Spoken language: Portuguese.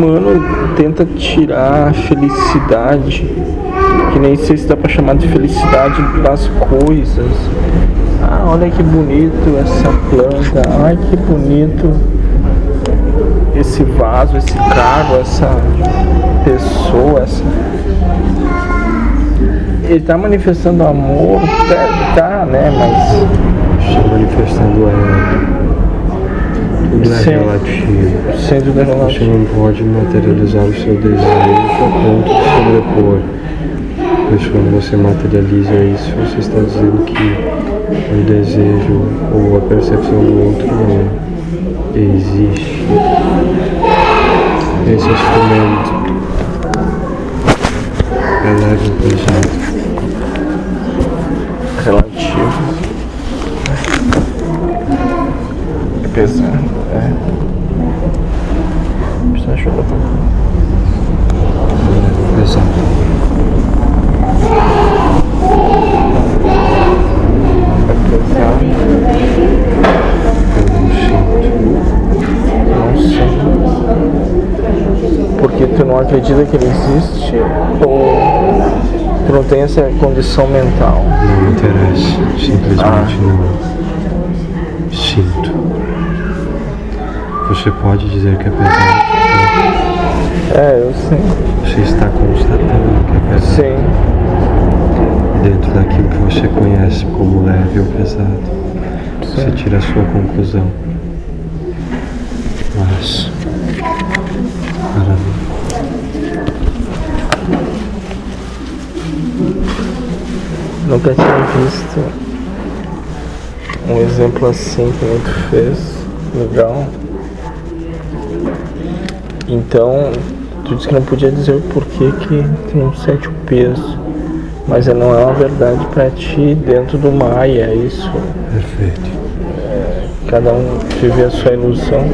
humano tenta tirar a felicidade, que nem sei se dá pra chamar de felicidade das coisas. Ah, olha que bonito essa planta, ai que bonito esse vaso, esse carro, essa pessoa, essa. Ele tá manifestando amor, tá, tá né? Mas. Está manifestando ela. É Sim. relativo. Você não pode materializar o seu desejo a ponto de sobrepor. Pois quando você materializa isso, você está dizendo que o desejo ou a percepção do outro não existe. Esse é o instrumento. Eleve o pesado. Relativo. É pesado, é. Precisa ajudar pra Eleve o pesado. é pesado. Eu não sinto. Não sei. Porque tu não acredita que ele existe ou tu não tem essa condição mental? Não me interessa. Simplesmente não. Sinto. Você pode dizer que é pesado. É, eu sei. Você está constatando que é pesado. Sim. Dentro daquilo que você conhece como leve ou pesado. Você Sim. tira a sua conclusão. Mas. Para mim. Nunca tinha visto um exemplo assim que nem tu fez. Legal. Então, tu disse que não podia dizer o porquê que tu não sente o peso. Mas não é uma verdade pra ti dentro do Maia, é isso. Perfeito. Cada um vive a sua ilusão.